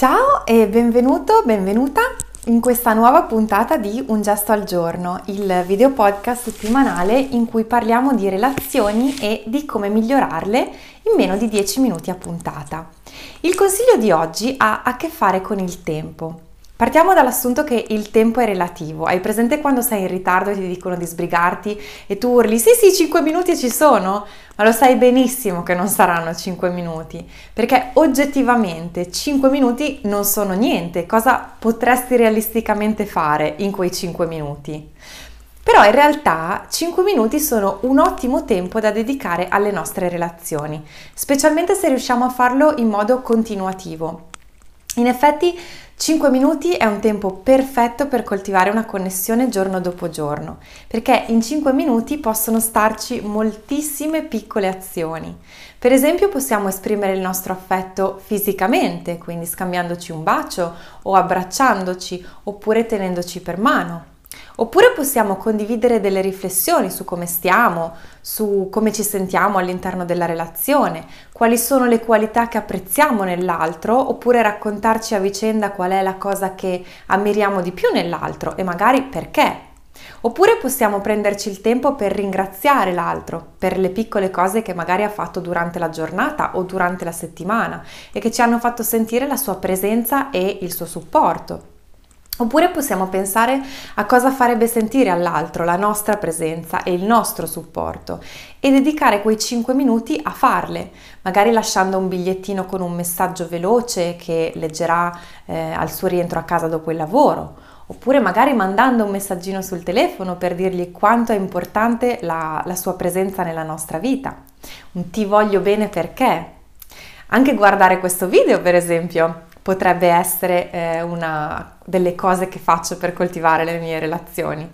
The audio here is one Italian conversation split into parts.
Ciao e benvenuto, benvenuta in questa nuova puntata di Un gesto al giorno, il video podcast settimanale in cui parliamo di relazioni e di come migliorarle in meno di 10 minuti a puntata. Il consiglio di oggi ha a che fare con il tempo. Partiamo dall'assunto che il tempo è relativo. Hai presente quando sei in ritardo e ti dicono di sbrigarti e tu urli sì sì 5 minuti ci sono? Ma lo sai benissimo che non saranno 5 minuti, perché oggettivamente 5 minuti non sono niente. Cosa potresti realisticamente fare in quei 5 minuti? Però in realtà 5 minuti sono un ottimo tempo da dedicare alle nostre relazioni, specialmente se riusciamo a farlo in modo continuativo. In effetti 5 minuti è un tempo perfetto per coltivare una connessione giorno dopo giorno, perché in 5 minuti possono starci moltissime piccole azioni. Per esempio possiamo esprimere il nostro affetto fisicamente, quindi scambiandoci un bacio o abbracciandoci oppure tenendoci per mano. Oppure possiamo condividere delle riflessioni su come stiamo, su come ci sentiamo all'interno della relazione, quali sono le qualità che apprezziamo nell'altro, oppure raccontarci a vicenda qual è la cosa che ammiriamo di più nell'altro e magari perché. Oppure possiamo prenderci il tempo per ringraziare l'altro per le piccole cose che magari ha fatto durante la giornata o durante la settimana e che ci hanno fatto sentire la sua presenza e il suo supporto. Oppure possiamo pensare a cosa farebbe sentire all'altro la nostra presenza e il nostro supporto e dedicare quei 5 minuti a farle, magari lasciando un bigliettino con un messaggio veloce che leggerà eh, al suo rientro a casa dopo il lavoro, oppure magari mandando un messaggino sul telefono per dirgli quanto è importante la, la sua presenza nella nostra vita. Un ti voglio bene perché. Anche guardare questo video, per esempio, potrebbe essere eh, una delle cose che faccio per coltivare le mie relazioni.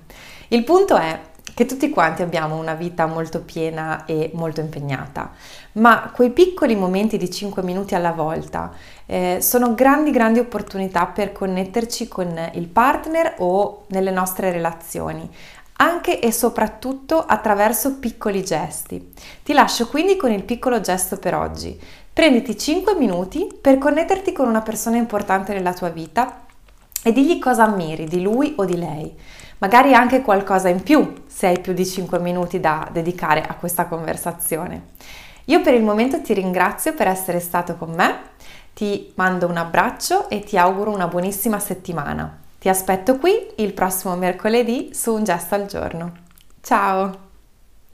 Il punto è che tutti quanti abbiamo una vita molto piena e molto impegnata, ma quei piccoli momenti di 5 minuti alla volta eh, sono grandi grandi opportunità per connetterci con il partner o nelle nostre relazioni, anche e soprattutto attraverso piccoli gesti. Ti lascio quindi con il piccolo gesto per oggi. Prenditi 5 minuti per connetterti con una persona importante nella tua vita e digli cosa ammiri di lui o di lei. Magari anche qualcosa in più se hai più di 5 minuti da dedicare a questa conversazione. Io per il momento ti ringrazio per essere stato con me, ti mando un abbraccio e ti auguro una buonissima settimana. Ti aspetto qui il prossimo mercoledì su Un gesto al giorno. Ciao!